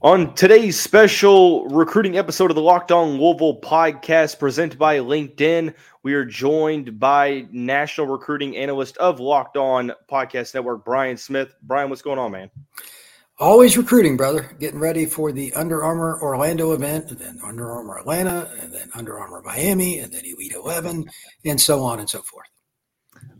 On today's special recruiting episode of the Locked On Louisville podcast presented by LinkedIn, we are joined by national recruiting analyst of Locked On Podcast Network, Brian Smith. Brian, what's going on, man? Always recruiting, brother. Getting ready for the Under Armour Orlando event, and then Under Armour Atlanta, and then Under Armour Miami, and then Elite 11, and so on and so forth.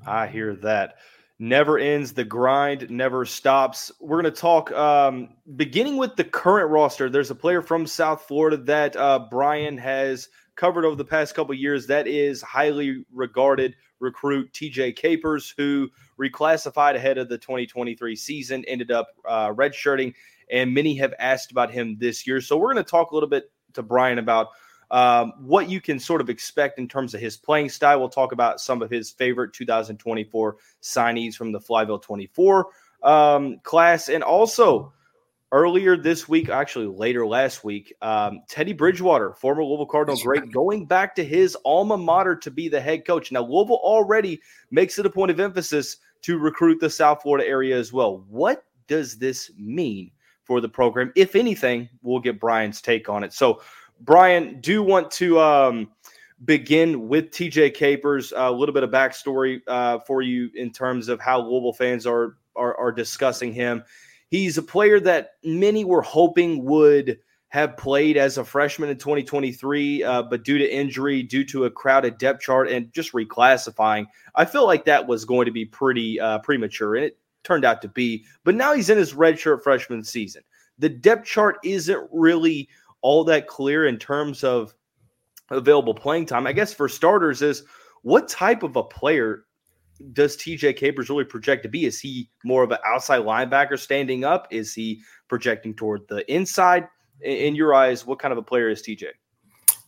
I hear that never ends. The grind never stops. We're going to talk um, beginning with the current roster. There's a player from South Florida that uh, Brian has covered over the past couple years. That is highly regarded recruit TJ Capers, who reclassified ahead of the 2023 season, ended up uh, redshirting, and many have asked about him this year. So we're going to talk a little bit to Brian about um, what you can sort of expect in terms of his playing style. We'll talk about some of his favorite 2024 signees from the Flyville 24 um, class. And also, earlier this week, actually later last week, um, Teddy Bridgewater, former Louisville Cardinal great, going back to his alma mater to be the head coach. Now, Louisville already makes it a point of emphasis to recruit the South Florida area as well. What does this mean for the program? If anything, we'll get Brian's take on it. So, Brian, do want to um, begin with TJ Capers. A little bit of backstory uh, for you in terms of how Louisville fans are, are, are discussing him. He's a player that many were hoping would have played as a freshman in 2023, uh, but due to injury, due to a crowded depth chart, and just reclassifying, I feel like that was going to be pretty uh, premature, and it turned out to be. But now he's in his redshirt freshman season. The depth chart isn't really all that clear in terms of available playing time. I guess for starters, is what type of a player does TJ Capers really project to be? Is he more of an outside linebacker standing up? Is he projecting toward the inside? In your eyes, what kind of a player is TJ?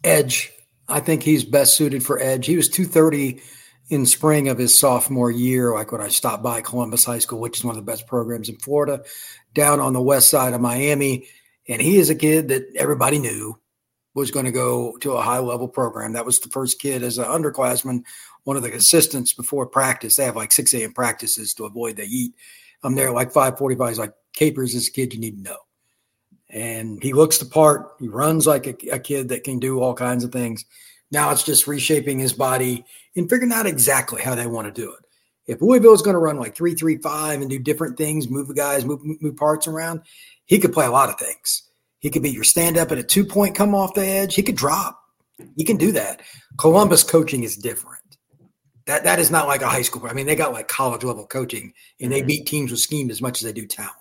Edge. I think he's best suited for edge. He was 230 in spring of his sophomore year, like when I stopped by Columbus High School, which is one of the best programs in Florida, down on the west side of Miami. And he is a kid that everybody knew was going to go to a high level program. That was the first kid as an underclassman, one of the assistants before practice. They have like 6 a.m. practices to avoid the heat. I'm there like 545. He's like, Capers is a kid you need to know. And he looks the part. He runs like a, a kid that can do all kinds of things. Now it's just reshaping his body and figuring out exactly how they want to do it. If Louisville is going to run like three, three, five and do different things, move the guys, move, move parts around, he could play a lot of things. He could be your stand up at a two point come off the edge. He could drop. He can do that. Columbus coaching is different. That that is not like a high school. I mean, they got like college level coaching, and they mm-hmm. beat teams with scheme as much as they do talent.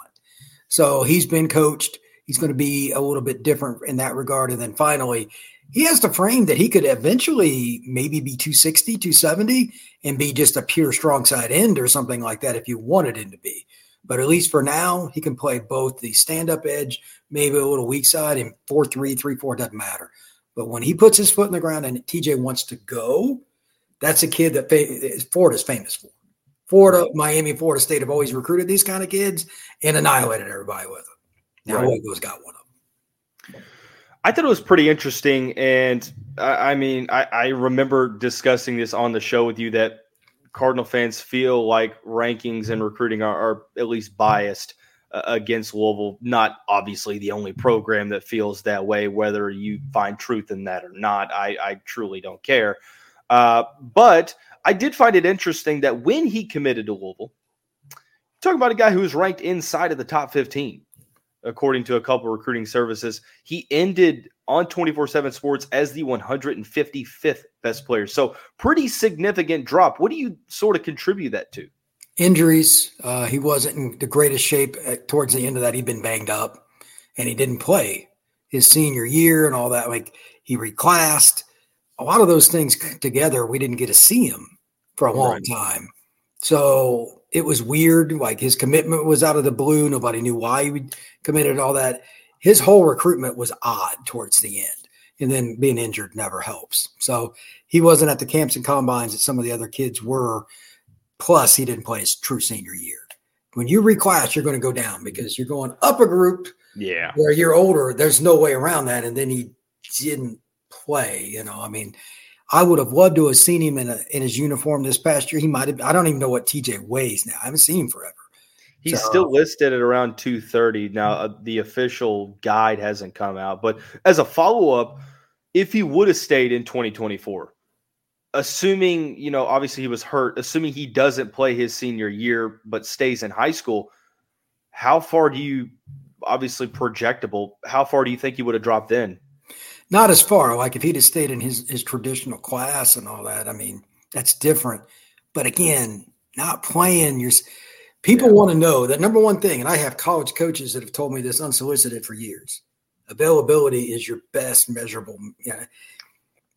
So he's been coached. He's going to be a little bit different in that regard. And then finally, he has the frame that he could eventually maybe be 260, 270 and be just a pure strong side end or something like that if you wanted him to be. But at least for now, he can play both the stand up edge, maybe a little weak side, and 4 3, 3 4 doesn't matter. But when he puts his foot in the ground and TJ wants to go, that's a kid that Ford is famous for. Florida, Miami, Florida State have always recruited these kind of kids and annihilated everybody with them. Now right. has got one of them. I thought it was pretty interesting, and I, I mean, I, I remember discussing this on the show with you that Cardinal fans feel like rankings and recruiting are, are at least biased uh, against Louisville. Not obviously the only program that feels that way. Whether you find truth in that or not, I, I truly don't care. Uh, but I did find it interesting that when he committed to Louisville, talking about a guy who was ranked inside of the top 15 according to a couple recruiting services. He ended on 24 7 sports as the 155th best player. So, pretty significant drop. What do you sort of contribute that to? Injuries. Uh, he wasn't in the greatest shape at, towards the end of that. He'd been banged up and he didn't play his senior year and all that. Like he reclassed. A lot of those things together, we didn't get to see him for a long right. time. So it was weird. Like his commitment was out of the blue. Nobody knew why he committed all that. His whole recruitment was odd towards the end. And then being injured never helps. So he wasn't at the camps and combines that some of the other kids were. Plus, he didn't play his true senior year. When you reclass, you're going to go down because you're going up a group. Yeah. Where you're older, there's no way around that. And then he didn't play. You know, I mean, I would have loved to have seen him in a, in his uniform this past year. He might have. I don't even know what TJ weighs now. I haven't seen him forever. He's so, still listed at around 230. Now, uh, the official guide hasn't come out, but as a follow up, if he would have stayed in 2024, assuming, you know, obviously he was hurt, assuming he doesn't play his senior year but stays in high school, how far do you obviously projectable, how far do you think he would have dropped in? Not as far. Like if he'd have stayed in his his traditional class and all that, I mean, that's different. But again, not playing your people yeah. want to know that number one thing, and I have college coaches that have told me this unsolicited for years. Availability is your best measurable. Yeah.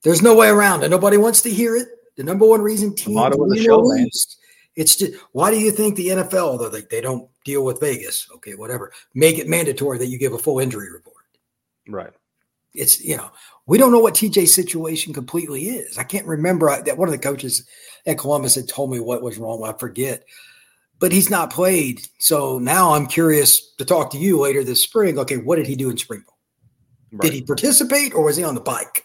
There's no way around it. Nobody wants to hear it. The number one reason teams lose. It's just why do you think the NFL, although they, they don't deal with Vegas, okay, whatever, make it mandatory that you give a full injury report? Right. It's you know we don't know what TJ's situation completely is. I can't remember I, that one of the coaches at Columbus had told me what was wrong. I forget, but he's not played. So now I'm curious to talk to you later this spring. Okay, what did he do in spring ball? Right. Did he participate or was he on the bike?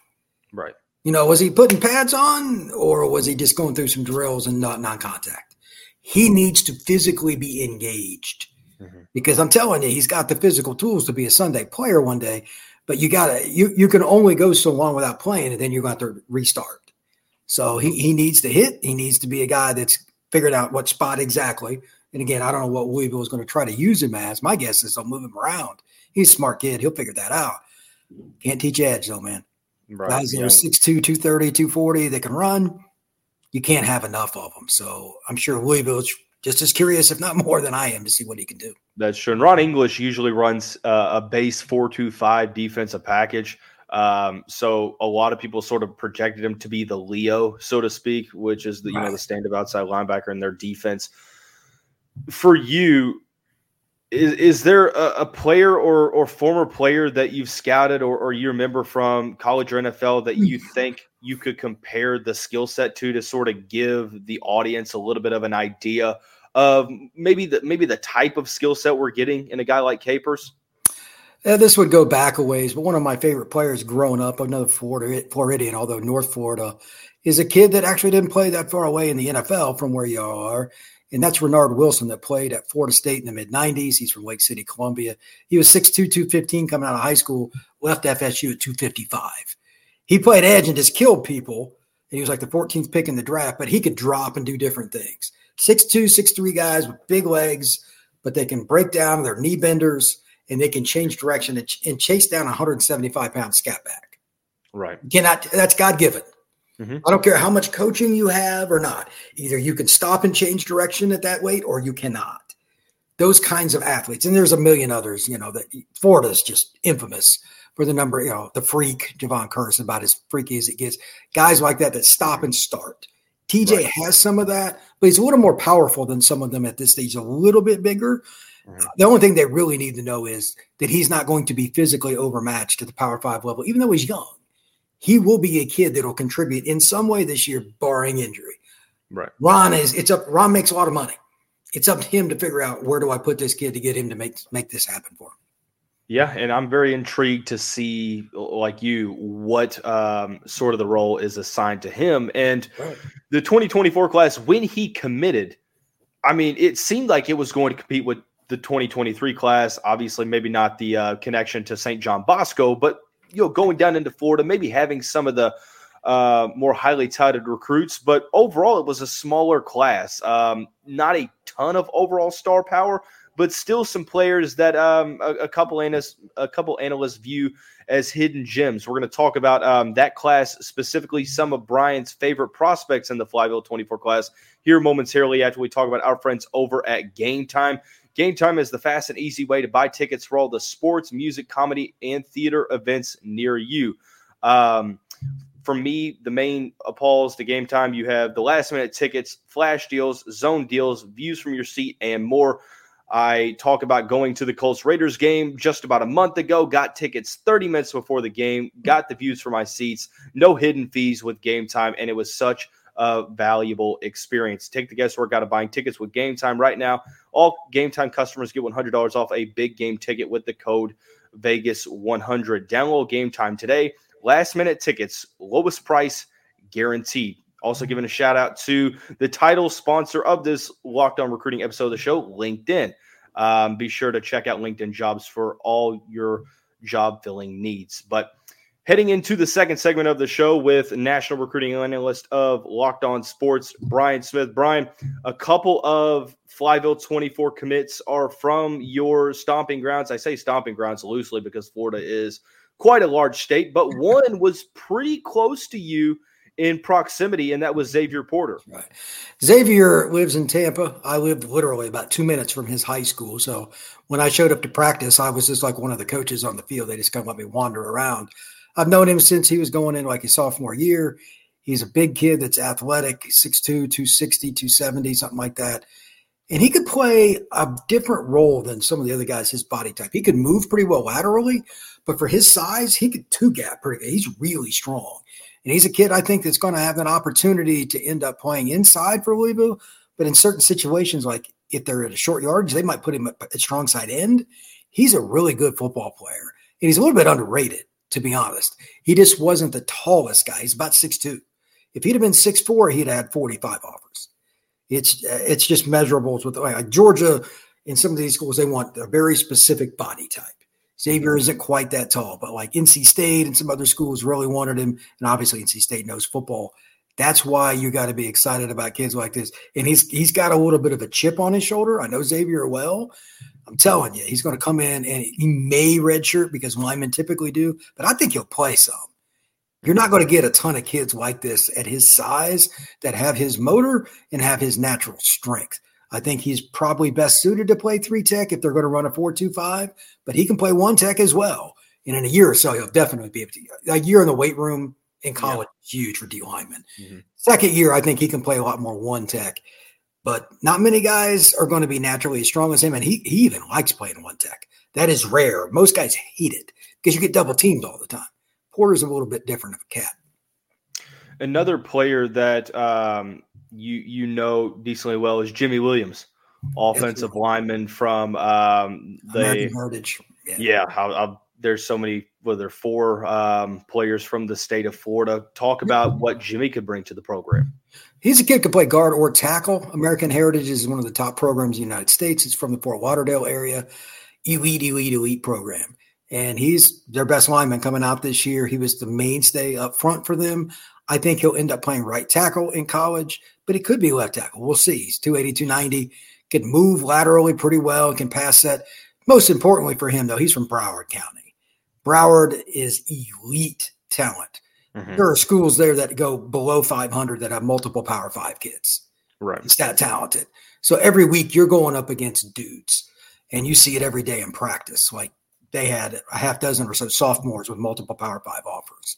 Right. You know, was he putting pads on or was he just going through some drills and not non-contact? He needs to physically be engaged. Mm-hmm. Because I'm telling you, he's got the physical tools to be a Sunday player one day but you gotta you you can only go so long without playing, and then you're going to to restart. So he he needs to hit. He needs to be a guy that's figured out what spot exactly. And again, I don't know what Louisville is going to try to use him as. My guess is they'll move him around. He's a smart kid. He'll figure that out. Can't teach edge though, man. Right. Guys that are 6'2", 230, 240, they can run. You can't have enough of them. So I'm sure Louisville's just as curious, if not more, than I am to see what he can do. That's true. And Ron English usually runs uh, a base four-two-five defensive package. Um, so a lot of people sort of projected him to be the Leo, so to speak, which is the you know the stand-up outside linebacker in their defense. For you, is is there a, a, player or or former player that you've scouted or, or you remember from college or NFL that you hmm. think you could compare the skill set to to sort of give the audience a little bit of an idea of maybe the maybe the type of skill set we're getting in a guy like Capers? Yeah, this would go back a ways, but one of my favorite players growing up, another Florida, Floridian, although North Florida, is a kid that actually didn't play that far away in the NFL from where you are. And that's Reinard Wilson that played at Florida State in the mid 90s. He's from Lake City, Columbia. He was 6'2, 215 coming out of high school, left FSU at 255. He played edge and just killed people. He was like the 14th pick in the draft, but he could drop and do different things. 6'2, 6'3 guys with big legs, but they can break down their knee benders and they can change direction and, and chase down a 175 pound scat back. Right. You cannot, that's God given. Mm-hmm. I don't care how much coaching you have or not. Either you can stop and change direction at that weight or you cannot. Those kinds of athletes. And there's a million others, you know, that Florida is just infamous for the number, you know, the freak, Jevon Kearse, about as freaky as it gets. Guys like that that stop and start. TJ right. has some of that, but he's a little more powerful than some of them at this stage, a little bit bigger. Mm-hmm. The only thing they really need to know is that he's not going to be physically overmatched at the Power Five level, even though he's young. He will be a kid that will contribute in some way this year, barring injury. Right. Ron is it's up. Ron makes a lot of money. It's up to him to figure out where do I put this kid to get him to make make this happen for him. Yeah, and I'm very intrigued to see, like you, what um, sort of the role is assigned to him. And right. the 2024 class, when he committed, I mean, it seemed like it was going to compete with the 2023 class. Obviously, maybe not the uh, connection to St. John Bosco, but you know, going down into Florida, maybe having some of the uh, more highly touted recruits. But overall, it was a smaller class. Um, not a ton of overall star power, but still some players that um, a, a, couple analysts a couple analysts view as hidden gems. We're going to talk about um, that class specifically, some of Brian's favorite prospects in the Flyville 24 class here momentarily after we talk about our friends over at Game Time. Game Time is the fast and easy way to buy tickets for all the sports, music, comedy, and theater events near you. Um, for me, the main appalls to game time, you have the last minute tickets, flash deals, zone deals, views from your seat, and more. I talk about going to the Colts Raiders game just about a month ago, got tickets 30 minutes before the game, got the views for my seats, no hidden fees with game time, and it was such a valuable experience. Take the guesswork out of buying tickets with game time right now. All game time customers get $100 off a big game ticket with the code Vegas100. Download game time today. Last minute tickets, lowest price guaranteed. Also, giving a shout out to the title sponsor of this Locked On Recruiting episode of the show, LinkedIn. Um, be sure to check out LinkedIn Jobs for all your job filling needs. But heading into the second segment of the show with national recruiting analyst of Locked On Sports, Brian Smith. Brian, a couple of Flyville 24 commits are from your stomping grounds. I say stomping grounds loosely because Florida is quite a large state, but one was pretty close to you in proximity, and that was Xavier Porter. Right. Xavier lives in Tampa. I lived literally about two minutes from his high school. So when I showed up to practice, I was just like one of the coaches on the field. They just kind of let me wander around. I've known him since he was going in like his sophomore year. He's a big kid that's athletic, 6'2, 260, 270, something like that. And he could play a different role than some of the other guys his body type. He could move pretty well laterally, but for his size, he could two gap pretty good. He's really strong. And he's a kid I think that's going to have an opportunity to end up playing inside for Louisville. But in certain situations, like if they're at a short yardage, they might put him at strong side end. He's a really good football player. And he's a little bit underrated, to be honest. He just wasn't the tallest guy. He's about six two. If he'd have been six four, he'd have had 45 offers. It's uh, it's just measurables with like Georgia in some of these schools, they want a very specific body type. Xavier isn't quite that tall, but like NC State and some other schools really wanted him. And obviously NC State knows football. That's why you got to be excited about kids like this. And he's he's got a little bit of a chip on his shoulder. I know Xavier well. I'm telling you, he's going to come in and he may redshirt because linemen typically do, but I think he'll play some. You're not going to get a ton of kids like this at his size that have his motor and have his natural strength. I think he's probably best suited to play three tech if they're going to run a four two five, but he can play one tech as well. And in a year or so, he'll definitely be able to. A year in the weight room in college yeah. huge for D lineman. Mm-hmm. Second year, I think he can play a lot more one tech, but not many guys are going to be naturally as strong as him. And he, he even likes playing one tech. That is rare. Most guys hate it because you get double teamed all the time. Porter's a little bit different of a cat. Another player that um, you you know decently well is Jimmy Williams, offensive lineman from um, the Heritage. Yeah, yeah how, how, there's so many. Well, there four um, players from the state of Florida. Talk about what Jimmy could bring to the program. He's a kid could play guard or tackle. American Heritage is one of the top programs in the United States. It's from the Fort Lauderdale area. Elite, elite, elite program. And he's their best lineman coming out this year. He was the mainstay up front for them. I think he'll end up playing right tackle in college, but he could be left tackle. We'll see. He's 280, 290, can move laterally pretty well, can pass set. Most importantly for him, though, he's from Broward County. Broward is elite talent. Mm-hmm. There are schools there that go below 500 that have multiple Power Five kids. Right. It's that talented. So every week you're going up against dudes, and you see it every day in practice. Like they had a half dozen or so sophomores with multiple Power Five offers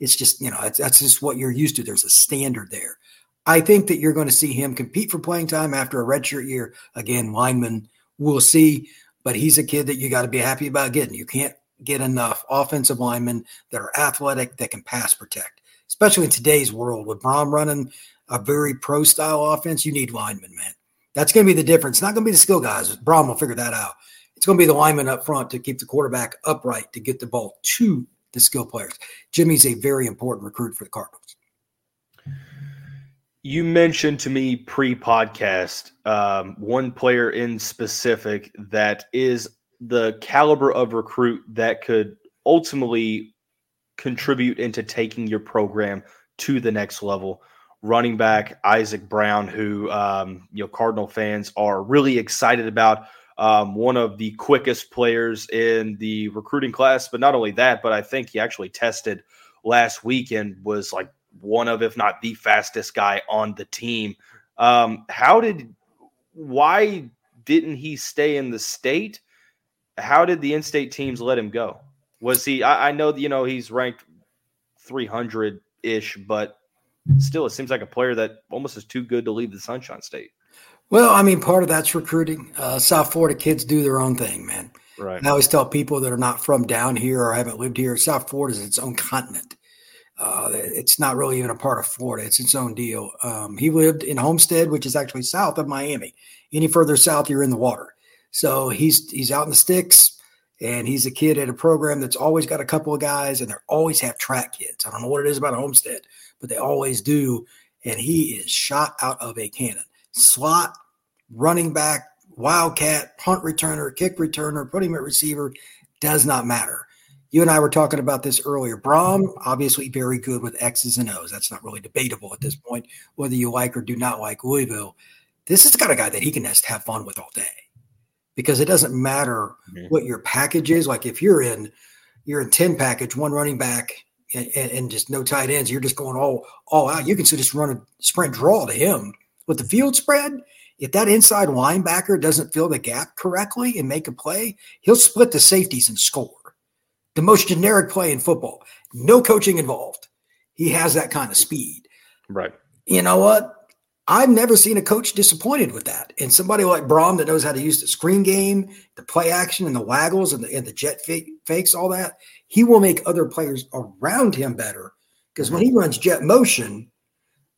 it's just you know that's just what you're used to. There's a standard there. I think that you're going to see him compete for playing time after a redshirt year. Again, lineman, we'll see, but he's a kid that you got to be happy about getting. You can't get enough offensive linemen that are athletic that can pass protect, especially in today's world with Brohm running a very pro style offense. You need linemen, man. That's going to be the difference. Not going to be the skill guys. Brohm will figure that out. It's going to be the linemen up front to keep the quarterback upright to get the ball to the skill players. Jimmy's a very important recruit for the Cardinals. You mentioned to me pre podcast um, one player in specific that is the caliber of recruit that could ultimately contribute into taking your program to the next level. Running back Isaac Brown, who um, you know Cardinal fans are really excited about um, one of the quickest players in the recruiting class. But not only that, but I think he actually tested last week and was like one of, if not the fastest guy on the team. Um, how did, why didn't he stay in the state? How did the in state teams let him go? Was he, I, I know, you know, he's ranked 300 ish, but still, it seems like a player that almost is too good to leave the Sunshine State. Well, I mean, part of that's recruiting. Uh, South Florida kids do their own thing, man. Right. I always tell people that are not from down here or haven't lived here, South Florida is its own continent. Uh, it's not really even a part of Florida. It's its own deal. Um, he lived in Homestead, which is actually south of Miami. Any further south, you're in the water. So he's he's out in the sticks, and he's a kid at a program that's always got a couple of guys, and they always have track kids. I don't know what it is about Homestead, but they always do. And he is shot out of a cannon slot, running back, wildcat, punt returner, kick returner, put him at receiver, does not matter. You and I were talking about this earlier. Brohm, obviously very good with X's and O's. That's not really debatable at this point, whether you like or do not like Louisville. This is the kind of guy that he can just have fun with all day because it doesn't matter mm-hmm. what your package is. Like if you're in you're in 10 package, one running back and, and, just no tight ends, you're just going all all out. You can just run a sprint draw to him. With the field spread, if that inside linebacker doesn't fill the gap correctly and make a play, he'll split the safeties and score. The most generic play in football. No coaching involved. He has that kind of speed. Right. You know what? I've never seen a coach disappointed with that. And somebody like Brohm that knows how to use the screen game, the play action, and the waggles and the, and the jet fake, fakes, all that, he will make other players around him better. Because when he mm-hmm. runs jet motion,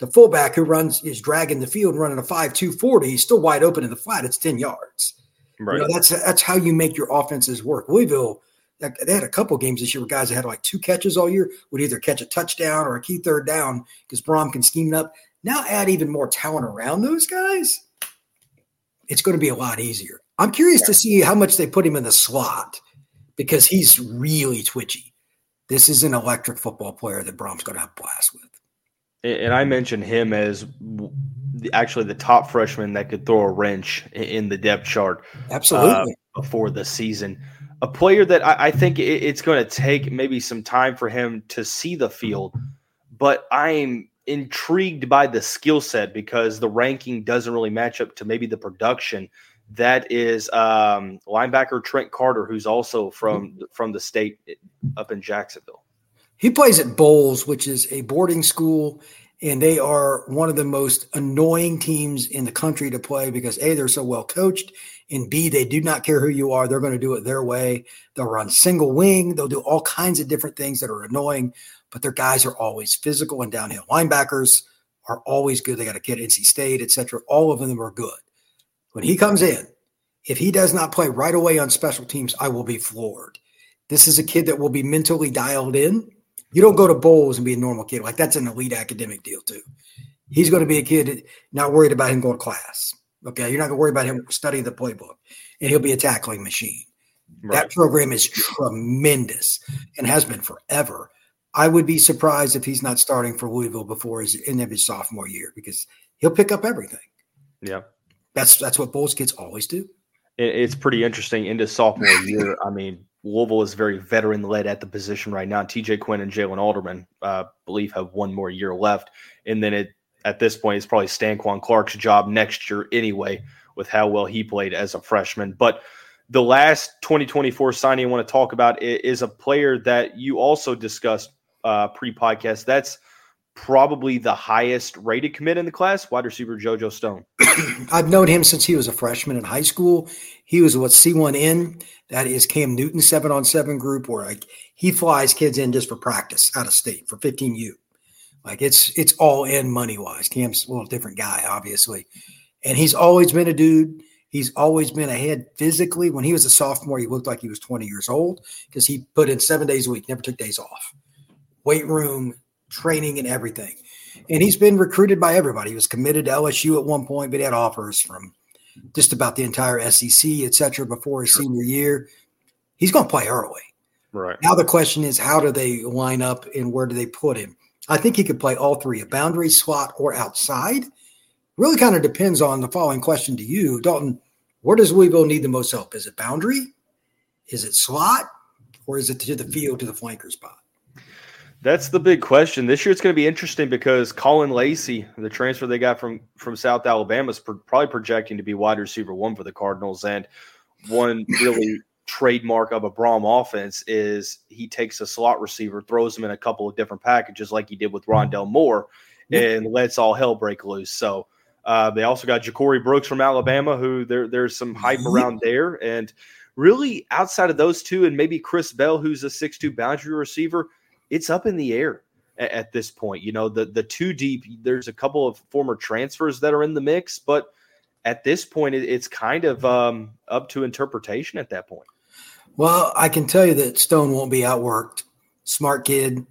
the fullback who runs is dragging the field running a 5 2 40, he's still wide open in the flat. It's 10 yards. Right. You know, that's that's how you make your offenses work. Louisville, they had a couple games this year where guys that had like two catches all year would either catch a touchdown or a key third down because Brohm can scheme it up. Now add even more talent around those guys. It's going to be a lot easier. I'm curious to see how much they put him in the slot because he's really twitchy. This is an electric football player that Brohm's going to have blast with. And I mentioned him as actually the top freshman that could throw a wrench in the depth chart. Absolutely. Uh, before the season. A player that I, I think it's going to take maybe some time for him to see the field, but I'm intrigued by the skill set because the ranking doesn't really match up to maybe the production. That is um, linebacker Trent Carter, who's also from from the state up in Jacksonville. He plays at Bolles, which is a boarding school, and they are one of the most annoying teams in the country to play because a they're so well coached, and b they do not care who you are; they're going to do it their way. They'll run single wing. They'll do all kinds of different things that are annoying but their guys are always physical and downhill. Linebackers are always good. They got a kid NC State, etc. All of them are good. When he comes in, if he does not play right away on special teams, I will be floored. This is a kid that will be mentally dialed in. You don't go to Bolles and be a normal kid. Like that's an elite academic deal too. He's going to be a kid not worried about him going to class. Okay, you're not going to worry about him studying the playbook, and he'll be a tackling machine. Right. That program is tremendous and has been forever. I would be surprised if he's not starting for Louisville before his end of his sophomore year because he'll pick up everything. Yeah, that's that's what Bolles kids always do. It's pretty interesting into sophomore year. I mean, Louisville is very veteran led at the position right now. TJ Quinn and Jaylin Alderman, uh, believe, have one more year left, and then it at this point it's probably Stanquan Clark's job next year anyway, with how well he played as a freshman. But the last 2024 signing I want to talk about is a player that you also discussed uh, pre-podcast. That's probably the highest rated commit in the class, wide receiver JoJo Stone. I've known him since he was a freshman in high school. He was what C1N, that is Cam Newton seven on seven group, where like he flies kids in just for practice out of state for 15U. Like it's it's all in money wise. Cam's a little different guy, obviously. And he's always been a dude. He's always been ahead physically. When he was a sophomore, he looked like he was 20 years old because he put in seven days a week, never took days off weight room, training, and everything. And he's been recruited by everybody. He was committed to LSU at one point, but he had offers from just about the entire SEC, et cetera, before his senior year. He's going to play early. Right. Now the question is, how do they line up and where do they put him? I think he could play all three, a boundary slot or outside. Really kind of depends on the following question to you, Dalton. Where does Louisville need the most help? Is it boundary? Is it slot? Or is it to the field to the flanker spot? That's the big question. This year it's going to be interesting because Caullin Lacy, the transfer they got from from South Alabama, is probably projecting to be wide receiver one for the Cardinals. And one really trademark of a Brohm offense is he takes a slot receiver, throws him in a couple of different packages, like he did with Rondale Moore, and lets all hell break loose. So uh, they also got Ja'Corey Brooks from Alabama, who there there's some hype around there, and really outside of those two, and maybe Chris Bell, who's a six-two boundary receiver it's up in the air at, at this point. You know, the the two deep. There's a couple of former transfers that are in the mix, but at this point, it, it's kind of um, up to interpretation at that point. Well, I can tell you that Stone won't be outworked. Smart kid,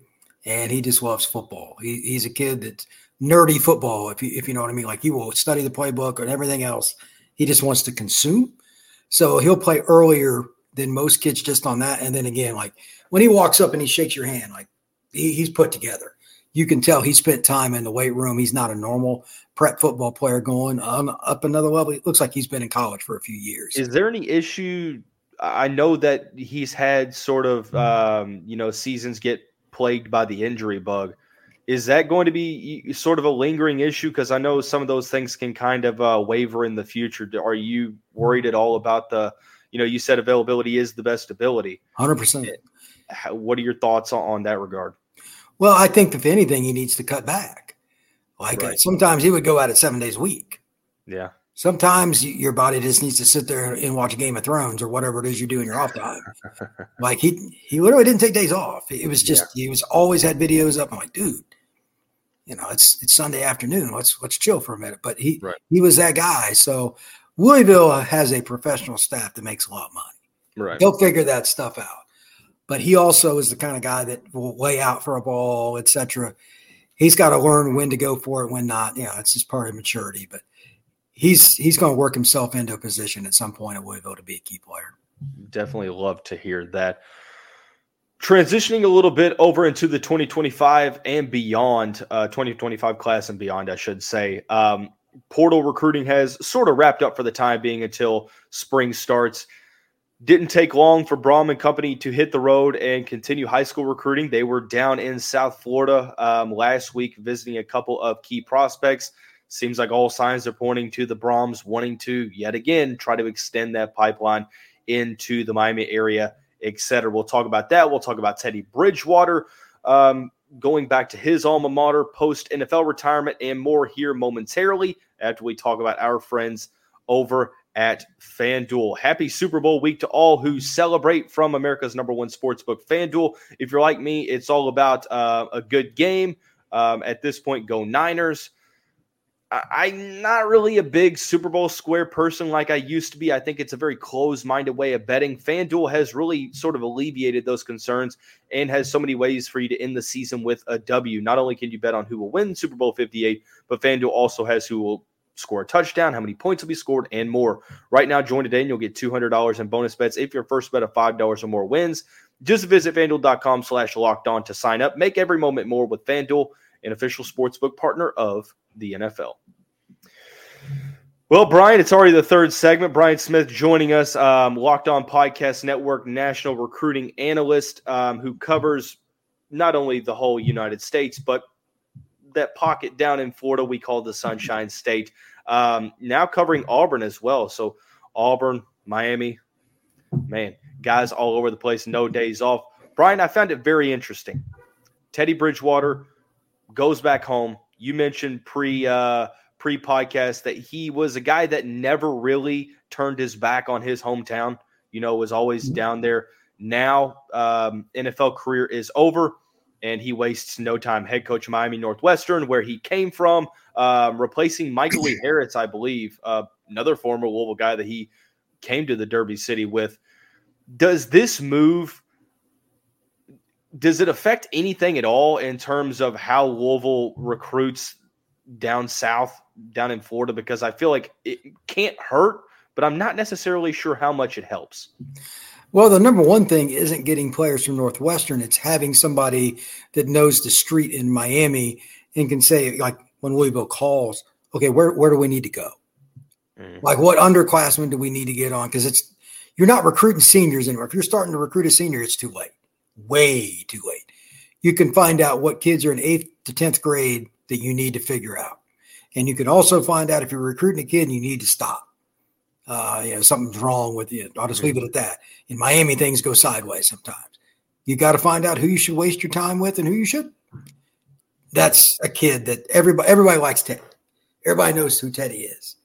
and he just loves football. He, he's a kid that's nerdy football, if you, if you know what I mean. Like he will study the playbook and everything else. He just wants to consume. So he'll play earlier than most kids just on that. And then again, like when he walks up and he shakes your hand, like he, he's put together. You can tell he spent time in the weight room. He's not a normal prep football player going on up another level. It looks like he's been in college for a few years. Is there any issue? I know that he's had sort of, um, you know, seasons get plagued by the injury bug. Is that going to be sort of a lingering issue? Because I know some of those things can kind of uh, waver in the future. Are you worried at all about the, you know, you said availability is the best ability. 100%. What are your thoughts on that regard? Well, I think if anything, he needs to cut back. Like right. sometimes he would go out at seven days a week. Yeah. Sometimes your body just needs to sit there and watch Game of Thrones or whatever it is you do in your off time. like he he literally didn't take days off. It was just yeah. he was always had videos up. I'm like, dude, you know, it's it's Sunday afternoon. Let's let's chill for a minute. But he right. he was that guy. So Louisville has a professional staff that makes a lot of money. Right. He'll figure that stuff out. But he also is the kind of guy that will lay out for a ball, etc. He's got to learn when to go for it, when not. You know, it's just part of maturity. But he's he's going to work himself into a position at some point at Louisville to be a key player. Definitely love to hear that transitioning a little bit over into the 2025 and beyond uh, 2025 class and beyond i should say um, portal recruiting has sort of wrapped up for the time being until spring starts didn't take long for Brohm and company to hit the road and continue high school recruiting. They were down in South Florida um, last week visiting a couple of key prospects. Seems like all signs are pointing to the Brohms wanting to yet again try to extend that pipeline into the Miami area etc. We'll talk about that. We'll talk about Teddy Bridgewater um, going back to his alma mater post NFL retirement and more here momentarily after we talk about our friends over at FanDuel. Happy Super Bowl week to all who celebrate from America's number one sportsbook, FanDuel. If you're like me, it's all about uh, a good game. Um, at this point, go Niners. I'm not really a big Super Bowl square person like I used to be. I think it's a very closed minded way of betting. FanDuel has really sort of alleviated those concerns and has so many ways for you to end the season with a W. Not only can you bet on who will win Super Bowl 58, but FanDuel also has who will score a touchdown, how many points will be scored, and more. Right now, join today and you'll get $200 in bonus bets if your first bet of $5 or more wins. Just visit fanduel.com slash locked on to sign up. Make every moment more with FanDuel, an official sportsbook partner of the NFL. Well, Brian, it's already the third segment. Brian Smith joining us, um, Locked On Podcast Network national recruiting analyst um, who covers not only the whole United States, but that pocket down in Florida we call the Sunshine State. Um, now covering Auburn as well. So, Auburn, Miami, man, guys all over the place, no days off. Brian, I found it very interesting. Teddy Bridgewater goes back home, you mentioned pre uh, pre podcast that he was a guy that never really turned his back on his hometown. You know, was always down there. Now, um, NFL career is over, and he wastes no time. Head coach Miami Northwestern, where he came from, um, replacing Michael Lee Harris, I believe, uh, another former Louisville guy that he came to the Derby City with. Does this move does it affect anything at all in terms of how Louisville recruits down south, down in Florida? Because I feel like it can't hurt, but I'm not necessarily sure how much it helps. Well, the number one thing isn't getting players from Northwestern, it's having somebody that knows the street in Miami and can say, like, when Louisville calls, okay, where, where do we need to go? Mm. Like, what underclassmen do we need to get on? Because it's, you're not recruiting seniors anymore. If you're starting to recruit a senior, it's too late way too late. You can find out what kids are in eighth to 10th grade that you need to figure out. And you can also find out if you're recruiting a kid and you need to stop. Uh, you know, something's wrong with you. I'll just leave it at that. In Miami, things go sideways sometimes. You got to find out who you should waste your time with and who you should. That's a kid that everybody everybody likes Teddy. Everybody knows who Teddy is.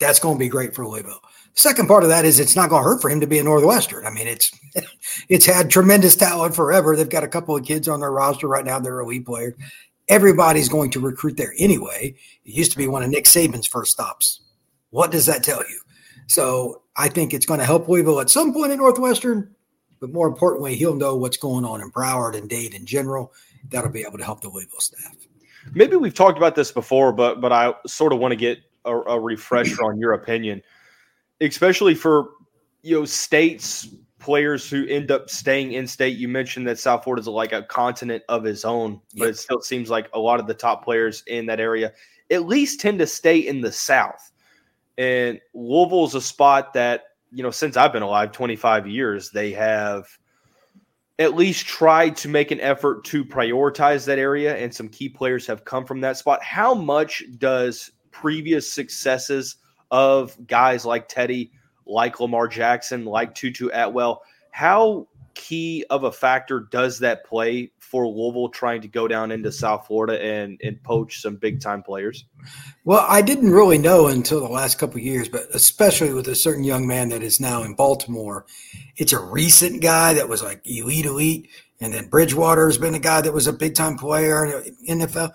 That's going to be great for Louisville. Second part of that is it's not going to hurt for him to be a Northwestern. I mean, it's it's had tremendous talent forever. They've got a couple of kids on their roster right now. They're elite players. Everybody's going to recruit there anyway. It used to be one of Nick Saban's first stops. What does that tell you? So I think it's going to help Louisville at some point in Northwestern, but more importantly, he'll know what's going on in Broward and Dade in general. That'll be able to help the Louisville staff. Maybe we've talked about this before, but but I sort of want to get a, a refresher on your opinion especially for you know states players who end up staying in state. You mentioned that South Florida is like a continent of its own, but it still seems like a lot of the top players in that area at least tend to stay in the South. And Louisville's a spot that, you know, since I've been alive 25 years, they have at least tried to make an effort to prioritize that area. And some key players have come from that spot. How much does previous successes of guys like Teddy like Lamar Jackson, like Tutu Atwell. How key of a factor does that play for Louisville trying to go down into South Florida and, and poach some big time players? Well, I didn't really know until the last couple years, but especially with a certain young man that is now in Baltimore, it's a recent guy that was like elite, elite. And then Bridgewater has been a guy that was a big time player in the NFL.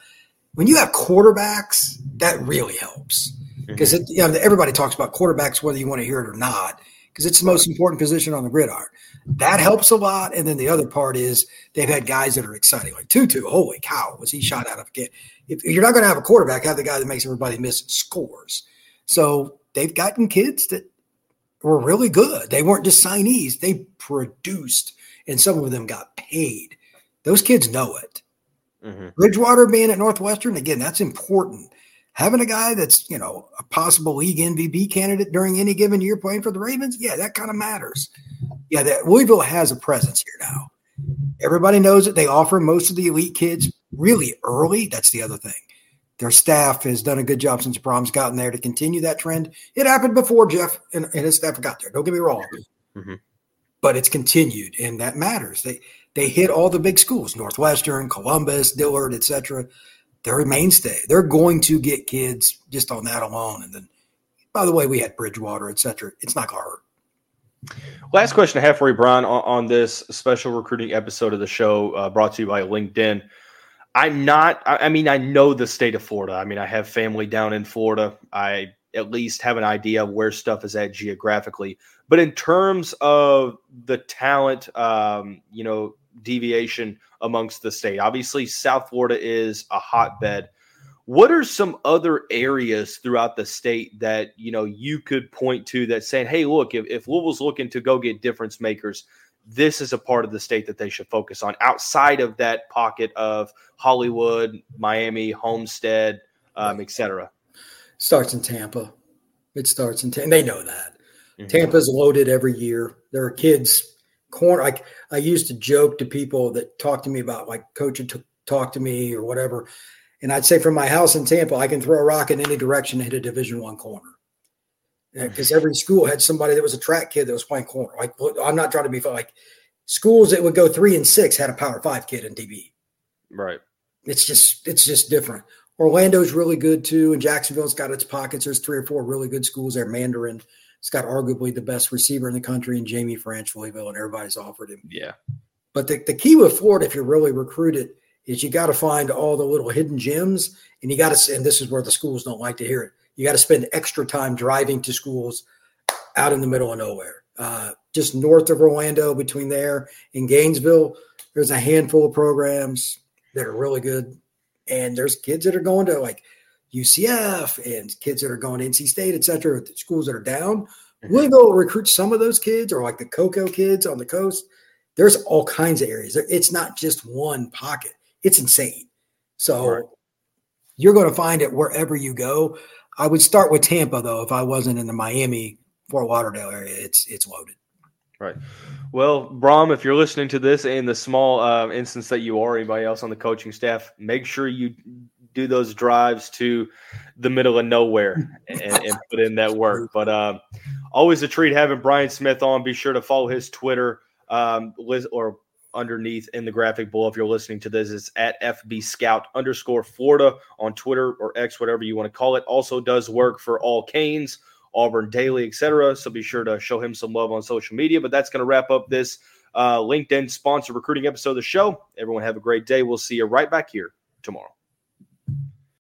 When you have quarterbacks, that really helps because mm-hmm. you know, everybody talks about quarterbacks whether you want to hear it or not because it's the most important position on the gridiron. That helps a lot. And then the other part is they've had guys that are exciting, like Tutu. Holy cow, was he shot out of a game? If you're not going to have a quarterback, have the guy that makes everybody miss scores. So they've gotten kids that were really good. They weren't just signees; they produced, and some of them got paid. Those kids know it. Mm-hmm. Bridgewater being at Northwestern again, that's important having a guy that's you know a possible league MVP candidate during any given year playing for the Ravens, yeah, that kind of matters. Yeah, that Louisville has a presence here now. Everybody knows that they offer most of the elite kids really early. That's the other thing. Their staff has done a good job since Brohm's gotten there to continue that trend. It happened before Jeff and, and his staff got there. Don't get me wrong, mm-hmm. but it's continued, and that matters. They they hit all the big schools: Northwestern, Columbus, Dillard, etc they're a mainstay. They're going to get kids just on that alone. And then, by the way, we had Bridgewater, et cetera. It's not going to hurt. Last question I have for you, Brian, on, on this special recruiting episode of the show uh, brought to you by LinkedIn. I'm not, I, I mean, I know the state of Florida. I mean, I have family down in Florida. I at least have an idea of where stuff is at geographically. But in terms of the talent, um, you know, deviation amongst the state. Obviously, South Florida is a hotbed. What are some other areas throughout the state that you know you could point to that saying, "Hey, look, if, if Louisville's looking to go get difference makers, this is a part of the state that they should focus on outside of that pocket of Hollywood, Miami, Homestead, um, etc." Starts in Tampa. It starts in Tampa. They know that. Mm-hmm. Tampa's loaded every year. There are kids corner. Like I used to joke to people that talk to me about like coach would talk to me or whatever, and I'd say from my house in Tampa, I can throw a rock in any direction and hit a Division One corner. Because mm. every school had somebody that was a track kid that was playing corner. Like I'm not trying to be like schools that would go three and six had a Power Five kid in DB. Right. It's just it's just different. Orlando's really good too, and Jacksonville's got its pockets. There's three or four really good schools there. Mandarin, He's got arguably the best receiver in the country and Jaime Ffrench, Louisville, and everybody's offered him. Yeah. But the, the key with Florida, if you're really recruited, is you got to find all the little hidden gems, and you got to, and this is where the schools don't like to hear it. You got to spend extra time driving to schools out in the middle of nowhere. Uh, just north of Orlando, between there and Gainesville, there's a handful of programs that are really good, and there's kids that are going to like UCF and kids that are going to NC State, et cetera, schools that are down. Mm-hmm. We'll go recruit some of those kids or like the Cocoa kids on the coast. There's all kinds of areas. It's not just one pocket. It's insane. So right. you're going to find it wherever you go. I would start with Tampa though. If I wasn't in the Miami, Fort Lauderdale area, it's it's loaded. Right. Well, Brohm, if you're listening to this in the small uh, instance that you are anybody else on the coaching staff, make sure you do those drives to the middle of nowhere and, and put in that work. But um, always a treat having Brian Smith on. Be sure to follow his Twitter um, or underneath in the graphic below if you're listening to this. It's at FB Scout underscore Florida on Twitter or X, whatever you want to call it. Also does work for all Canes, Auburn Daily, etc. So be sure to show him some love on social media. But that's going to wrap up this uh, LinkedIn sponsor recruiting episode of the show. Everyone have a great day. We'll see you right back here tomorrow.